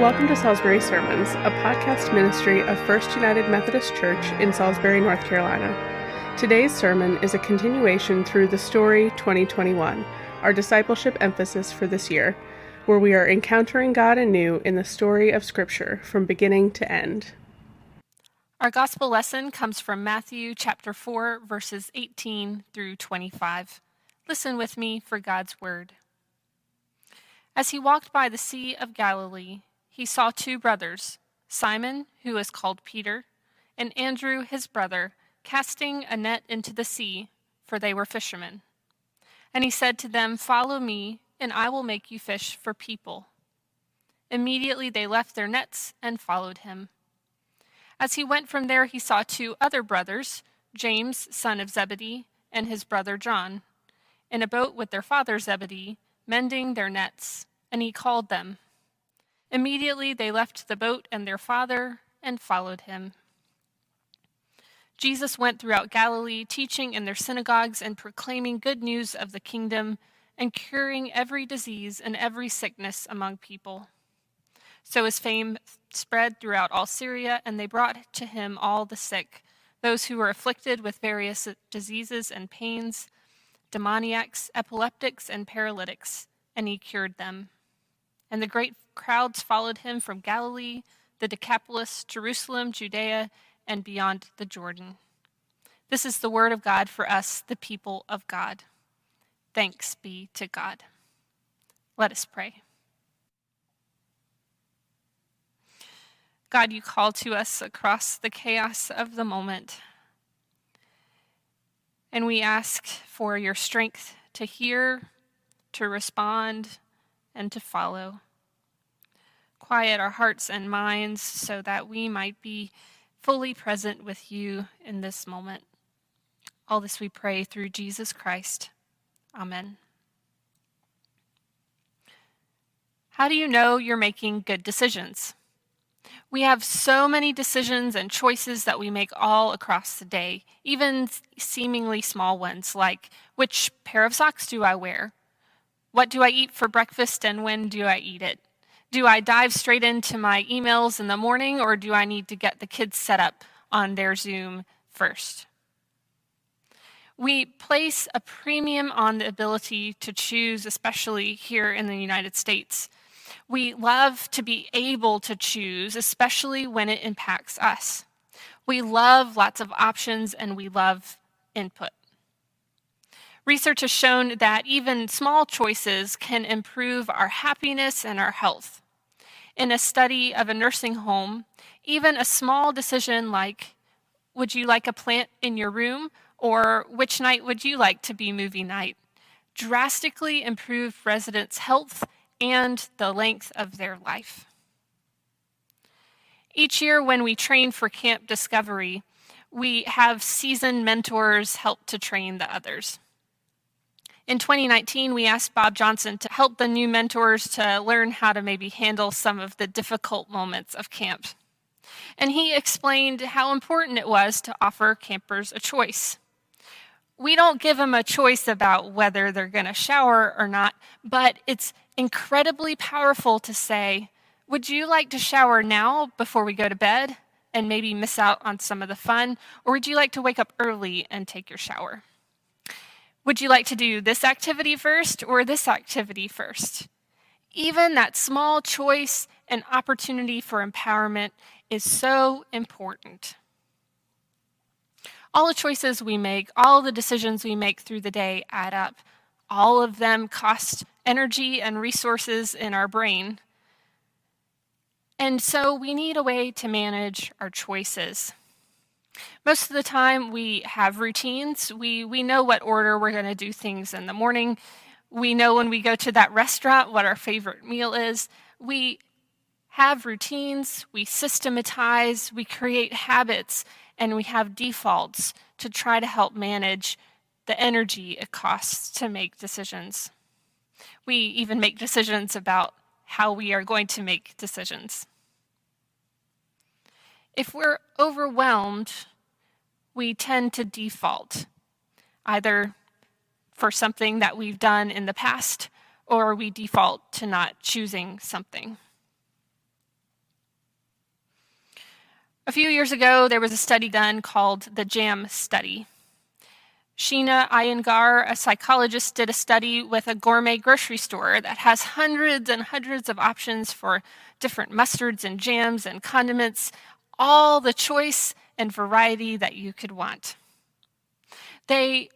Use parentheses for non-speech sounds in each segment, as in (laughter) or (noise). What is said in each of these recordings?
Welcome to Salisbury Sermons, a podcast ministry of First United Methodist Church in Salisbury, North Carolina. Today's sermon is a continuation through the Story 2021, our discipleship emphasis for this year, where we are encountering God anew in the story of Scripture from beginning to end. Our gospel lesson comes from Matthew chapter 4, verses 18 through 25. Listen with me for God's word. As he walked by the Sea of Galilee, he saw two brothers, Simon, who is called Peter, and Andrew, his brother, casting a net into the sea, for they were fishermen. And he said to them, Follow me, and I will make you fish for people. Immediately they left their nets and followed him. As he went from there, he saw two other brothers, James, son of Zebedee, and his brother John, in a boat with their father Zebedee, mending their nets, and he called them. Immediately they left the boat and their father and followed him. Jesus went throughout Galilee, teaching in their synagogues and proclaiming good news of the kingdom and curing every disease and every sickness among people. So his fame spread throughout all Syria, and they brought to him all the sick, those who were afflicted with various diseases and pains, demoniacs, epileptics, and paralytics, and he cured them. And the great crowds followed him from Galilee, the Decapolis, Jerusalem, Judea, and beyond the Jordan. This is the word of God for us, the people of God. Thanks be to God. Let us pray. God, you call to us across the chaos of the moment. And we ask for your strength to hear, to respond, and to follow. Quiet our hearts and minds so that we might be fully present with you in this moment. All this we pray through Jesus Christ. Amen. How do you know you're making good decisions? We have so many decisions and choices that we make all across the day, even seemingly small ones like which pair of socks do I wear? What do I eat for breakfast and when do I eat it? Do I dive straight into my emails in the morning or do I need to get the kids set up on their Zoom first? We place a premium on the ability to choose, especially here in the United States. We love to be able to choose, especially when it impacts us. We love lots of options and we love input. Research has shown that even small choices can improve our happiness and our health. In a study of a nursing home, even a small decision like, would you like a plant in your room? Or which night would you like to be movie night? drastically improved residents' health and the length of their life. Each year, when we train for Camp Discovery, we have seasoned mentors help to train the others. In 2019, we asked Bob Johnson to help the new mentors to learn how to maybe handle some of the difficult moments of camp. And he explained how important it was to offer campers a choice we don't give them a choice about whether they're going to shower or not, but it's incredibly powerful to say, Would you like to shower now before we go to bed and maybe miss out on some of the fun? Or would you like to wake up early and take your shower? Would you like to do this activity first or this activity first? Even that small choice and opportunity for empowerment is so important. All the choices we make, all the decisions we make through the day add up. All of them cost energy and resources in our brain. And so we need a way to manage our choices. Most of the time, we have routines. We, we know what order we're going to do things in the morning. We know when we go to that restaurant what our favorite meal is. We have routines, we systematize, we create habits, and we have defaults to try to help manage the energy it costs to make decisions. We even make decisions about how we are going to make decisions. If we're overwhelmed, we tend to default, either for something that we've done in the past or we default to not choosing something. A few years ago, there was a study done called the JAM study. Sheena Iyengar, a psychologist, did a study with a gourmet grocery store that has hundreds and hundreds of options for different mustards and jams and condiments, all the choice and variety that you could want. They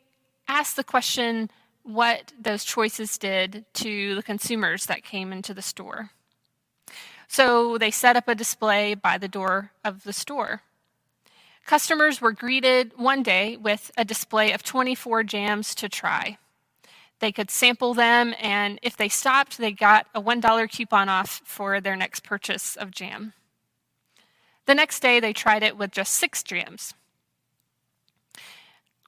asked the question what those choices did to the consumers that came into the store. So they set up a display by the door of the store. Customers were greeted one day with a display of 24 jams to try. They could sample them, and if they stopped, they got a $1 coupon off for their next purchase of jam. The next day, they tried it with just six jams.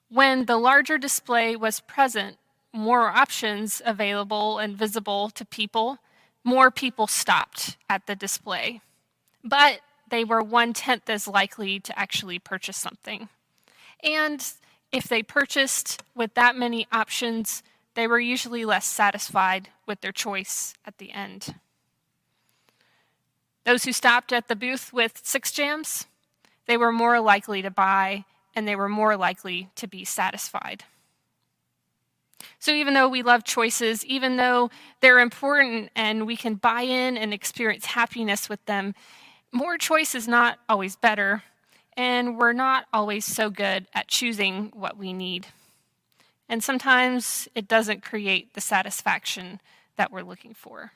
When the larger display was present, more options available and visible to people, more people stopped at the display. But they were one tenth as likely to actually purchase something. And if they purchased with that many options, they were usually less satisfied with their choice at the end. Those who stopped at the booth with six jams, they were more likely to buy and they were more likely to be satisfied. So, even though we love choices, even though they're important and we can buy in and experience happiness with them, more choice is not always better, and we're not always so good at choosing what we need. And sometimes it doesn't create the satisfaction that we're looking for.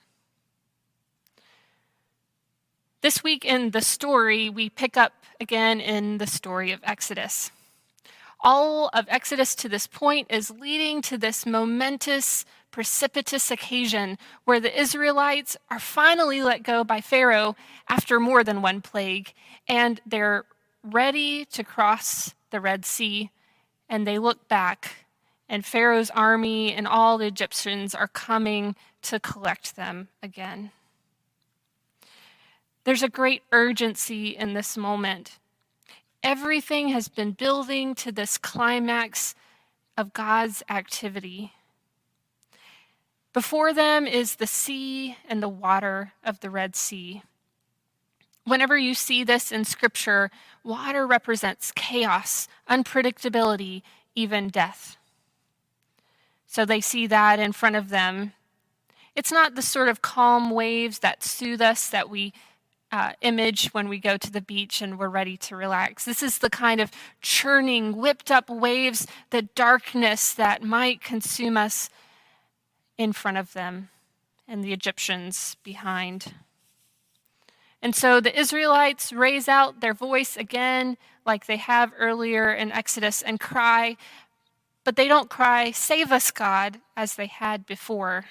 This week in the story, we pick up again in the story of Exodus. All of Exodus to this point is leading to this momentous precipitous occasion where the Israelites are finally let go by Pharaoh after more than one plague, and they're ready to cross the Red Sea, and they look back, and Pharaoh's army and all the Egyptians are coming to collect them again. There's a great urgency in this moment. Everything has been building to this climax of God's activity. Before them is the sea and the water of the Red Sea. Whenever you see this in Scripture, water represents chaos, unpredictability, even death. So they see that in front of them. It's not the sort of calm waves that soothe us that we uh, image when we go to the beach and we're ready to relax. This is the kind of churning, whipped up waves, the darkness that might consume us in front of them and the Egyptians behind. And so the Israelites raise out their voice again, like they have earlier in Exodus, and cry, but they don't cry, Save us, God, as they had before.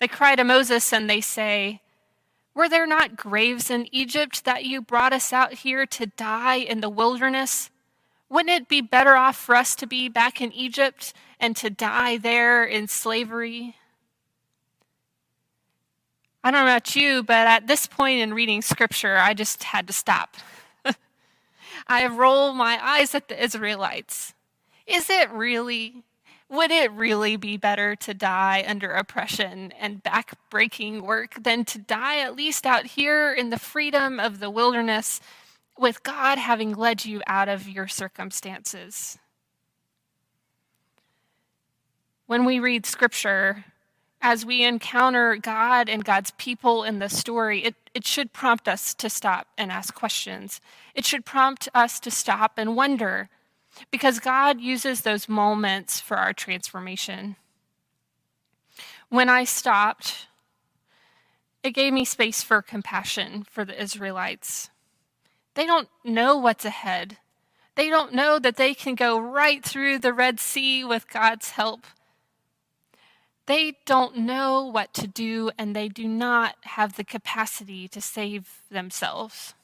They cry to Moses and they say, Were there not graves in Egypt that you brought us out here to die in the wilderness? Wouldn't it be better off for us to be back in Egypt and to die there in slavery? I don't know about you, but at this point in reading scripture, I just had to stop. (laughs) I roll my eyes at the Israelites. Is it really? Would it really be better to die under oppression and backbreaking work than to die at least out here in the freedom of the wilderness with God having led you out of your circumstances. When we read scripture, as we encounter God and God's people in the story, it, it should prompt us to stop and ask questions. It should prompt us to stop and wonder, because God uses those moments for our transformation. When I stopped, it gave me space for compassion for the Israelites. They don't know what's ahead. They don't know that they can go right through the Red Sea with God's help. They don't know what to do, and they do not have the capacity to save themselves.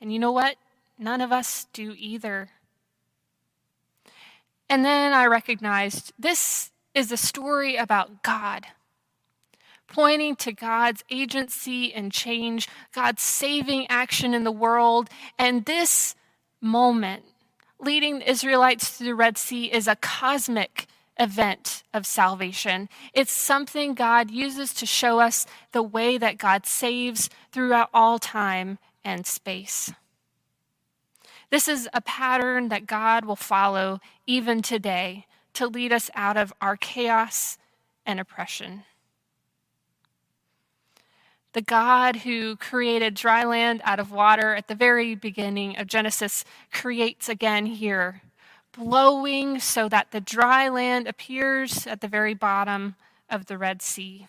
And you know what? None of us do either. And then I recognized this is a story about God pointing to God's agency and change, God's saving action in the world. And this moment, leading the Israelites through the Red Sea, is a cosmic event of salvation. It's something God uses to show us the way that God saves throughout all time and space. This is a pattern that God will follow even today to lead us out of our chaos and oppression. The God who created dry land out of water at the very beginning of Genesis creates again here, blowing so that the dry land appears at the very bottom of the Red Sea.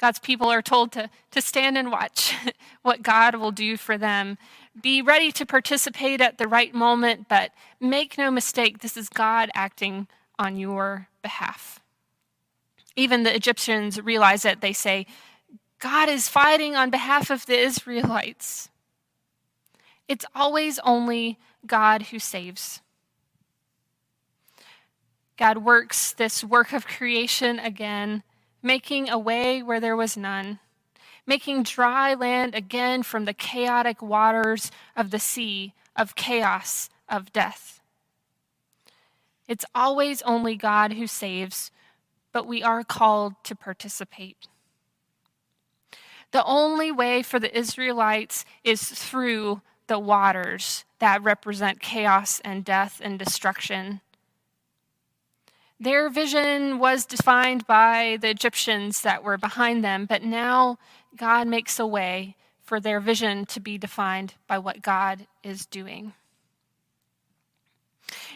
God's people are told to, to stand and watch (laughs) what God will do for them. Be ready to participate at the right moment, but make no mistake, this is God acting on your behalf. Even the Egyptians realize it. They say, God is fighting on behalf of the Israelites. It's always only God who saves. God works this work of creation again, making a way where there was none, making dry land again from the chaotic waters of the sea, of chaos, of death. It's always only God who saves, but we are called to participate. The only way for the Israelites is through the waters that represent chaos and death and destruction. Their vision was defined by the Egyptians that were behind them, but now God makes a way for their vision to be defined by what God is doing.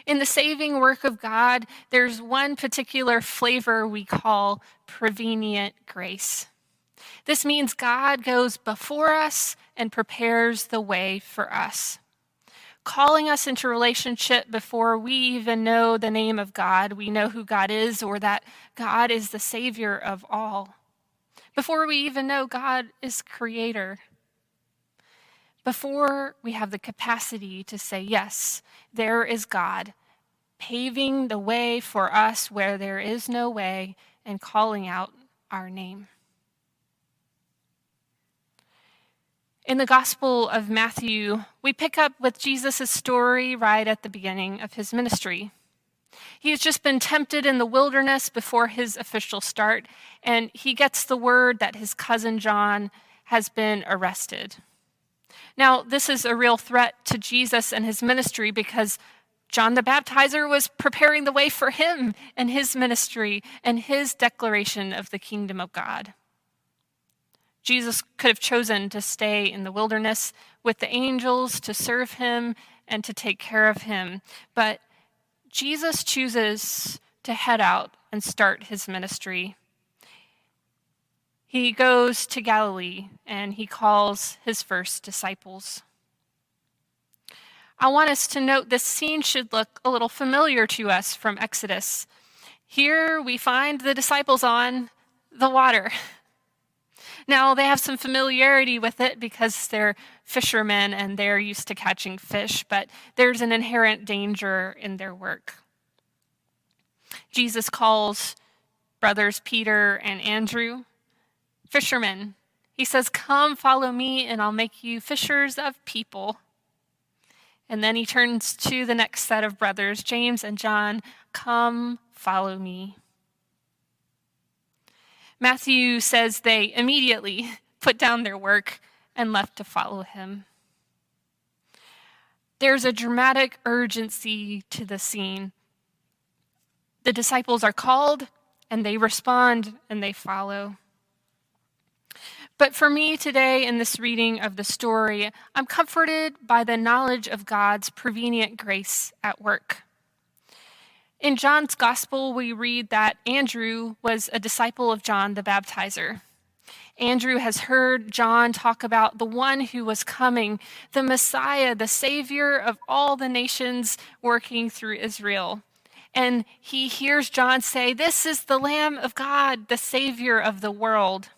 In the saving work of God, there's one particular flavor we call prevenient grace. This means God goes before us and prepares the way for us, calling us into relationship before we even know the name of God. We know who God is or that God is the Savior of all. Before we even know God is Creator. Before we have the capacity to say, Yes, there is God, paving the way for us where there is no way and calling out our name. In the Gospel of Matthew, we pick up with Jesus' story right at the beginning of his ministry. He has just been tempted in the wilderness before his official start, and he gets the word that his cousin John has been arrested. Now, this is a real threat to Jesus and his ministry because John the Baptizer was preparing the way for him and his ministry and his declaration of the kingdom of God. Jesus could have chosen to stay in the wilderness with the angels to serve him and to take care of him. But Jesus chooses to head out and start his ministry. He goes to Galilee and he calls his first disciples. I want us to note this scene should look a little familiar to us from Exodus. Here we find the disciples on the water. (laughs) Now, they have some familiarity with it because they're fishermen and they're used to catching fish, but there's an inherent danger in their work. Jesus calls brothers Peter and Andrew fishermen. He says, Come, follow me, and I'll make you fishers of people. And then he turns to the next set of brothers, James and John, Come, follow me. Matthew says they immediately put down their work and left to follow him. There's a dramatic urgency to the scene. The disciples are called and they respond and they follow. But for me today, in this reading of the story, I'm comforted by the knowledge of God's prevenient grace at work. In John's gospel, we read that Andrew was a disciple of John the Baptizer. Andrew has heard John talk about the one who was coming, the Messiah, the Savior of all the nations working through Israel. And he hears John say, This is the Lamb of God, the Savior of the world.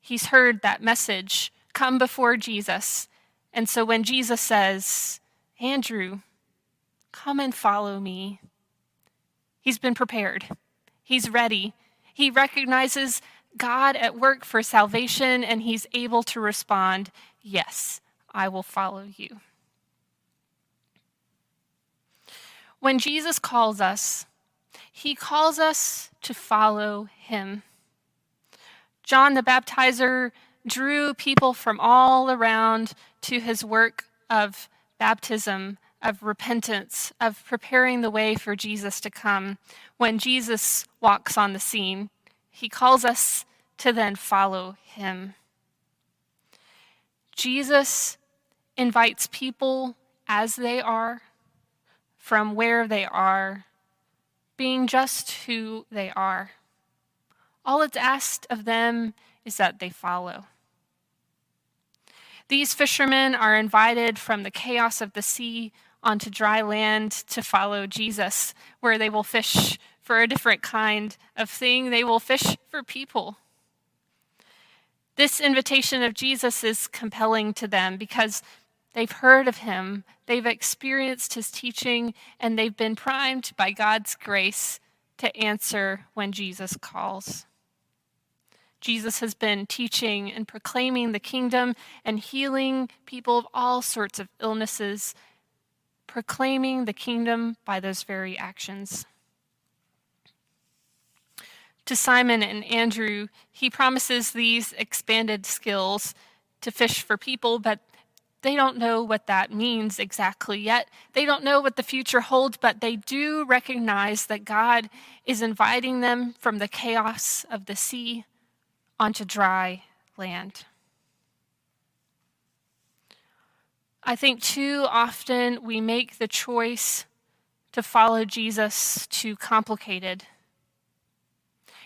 He's heard that message come before Jesus. And so when Jesus says, Andrew, Come and follow me. He's been prepared, he's ready. He recognizes God at work for salvation, and he's able to respond, Yes, I will follow you. When Jesus calls us, he calls us to follow him. John the Baptizer drew people from all around to his work of baptism, of repentance, of preparing the way for Jesus to come. When Jesus walks on the scene, he calls us to then follow him. Jesus invites people as they are, from where they are, being just who they are. All it's asked of them is that they follow. These fishermen are invited from the chaos of the sea onto dry land to follow Jesus, where they will fish for a different kind of thing. They will fish for people. This invitation of Jesus is compelling to them because they've heard of him, they've experienced his teaching, and they've been primed by God's grace to answer when Jesus calls. Jesus has been teaching and proclaiming the kingdom and healing people of all sorts of illnesses, proclaiming the kingdom by those very actions. To Simon and Andrew, he promises these expanded skills to fish for people, but they don't know what that means exactly yet. They don't know what the future holds, but they do recognize that God is inviting them from the chaos of the sea onto dry land. I think too often we make the choice to follow Jesus too complicated.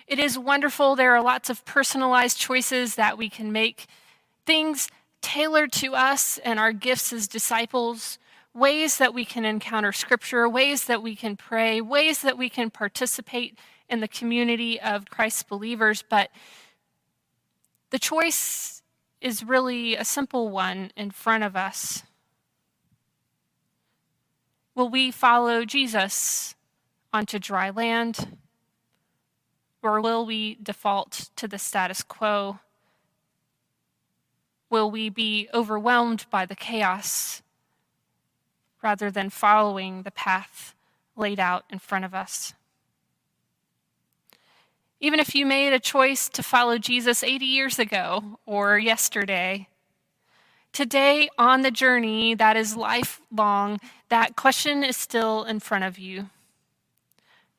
It is wonderful. There are lots of personalized choices that we can make, things tailored to us and our gifts as disciples, ways that we can encounter Scripture, ways that we can pray, ways that we can participate in the community of Christ's believers. But the choice is really a simple one in front of us. Will we follow Jesus onto dry land? Or will we default to the status quo? Will we be overwhelmed by the chaos rather than following the path laid out in front of us? Even if you made a choice to follow Jesus 80 years ago or yesterday, today on the journey that is lifelong, that question is still in front of you.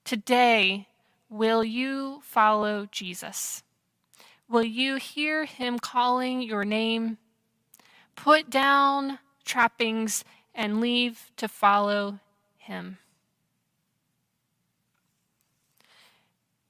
Today, will you follow Jesus? Will you hear him calling your name? Put down trappings and leave to follow him.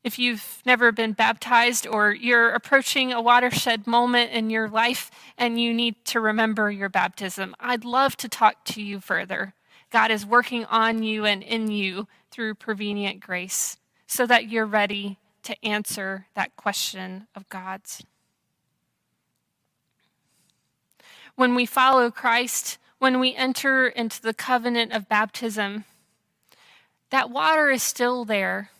If you've never been baptized or you're approaching a watershed moment in your life and you need to remember your baptism, I'd love to talk to you further. God is working on you and in you through prevenient grace so that you're ready to answer that question of God's. When we follow Christ, when we enter into the covenant of baptism, that water is still there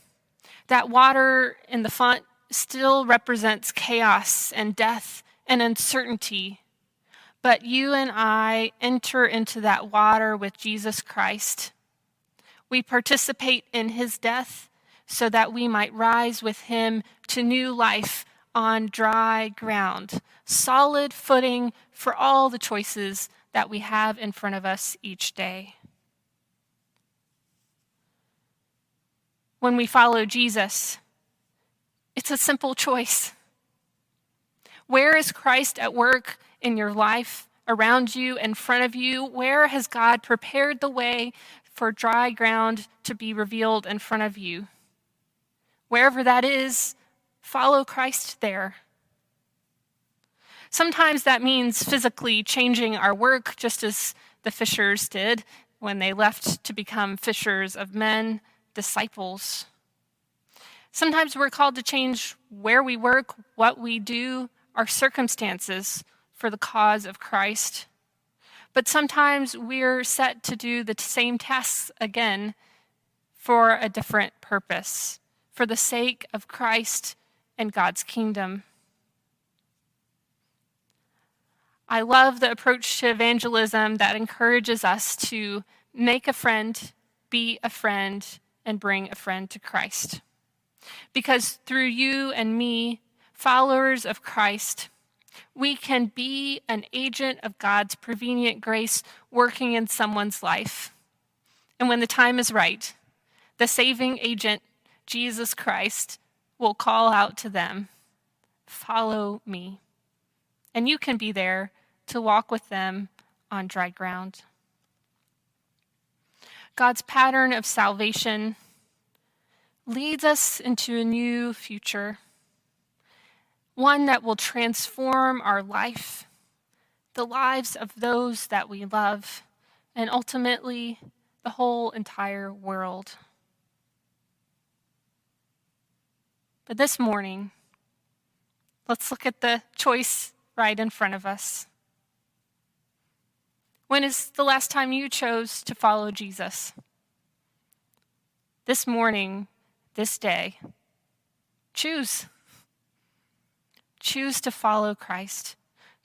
that water in the font still represents chaos and death and uncertainty. But you and I enter into that water with Jesus Christ. We participate in his death so that we might rise with him to new life on dry ground, solid footing for all the choices that we have in front of us each day. When we follow Jesus. It's a simple choice. Where is Christ at work in your life, around you, in front of you? Where has God prepared the way for dry ground to be revealed in front of you? Wherever that is, follow Christ there. Sometimes that means physically changing our work, just as the fishers did when they left to become fishers of men disciples. Sometimes we're called to change where we work, what we do, our circumstances for the cause of Christ. But sometimes we're set to do the same tasks again for a different purpose, for the sake of Christ and God's kingdom. I love the approach to evangelism that encourages us to make a friend, be a friend, and bring a friend to Christ. Because through you and me, followers of Christ, We can be an agent of God's prevenient grace working in someone's life. And when the time is right, the saving agent, Jesus Christ, will call out to them, Follow me. And you can be there to walk with them on dry ground. God's pattern of salvation leads us into a new future, one that will transform our life, the lives of those that we love, and ultimately the whole entire world. But this morning, let's look at the choice right in front of us. When is the last time you chose to follow Jesus? This morning, this day, choose. Choose to follow Christ.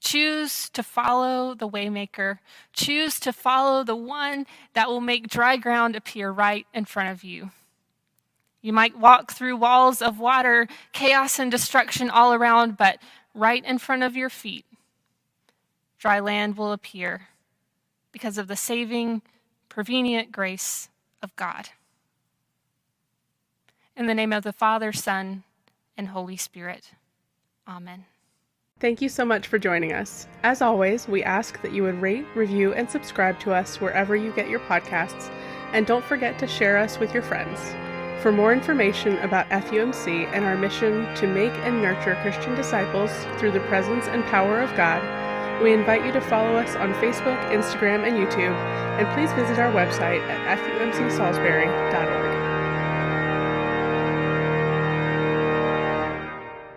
Choose to follow the waymaker. Choose to follow the one that will make dry ground appear right in front of you. You might walk through walls of water, chaos and destruction all around, but right in front of your feet, dry land will appear because of the saving, prevenient grace of God. In the name of the Father, Son, and Holy Spirit. Amen. Thank you so much for joining us. As always, we ask that you would rate, review, and subscribe to us wherever you get your podcasts, and don't forget to share us with your friends. For more information about FUMC and our mission to make and nurture Christian disciples through the presence and power of God, we invite you to follow us on Facebook, Instagram, and YouTube, and please visit our website at fumcsalisbury.org.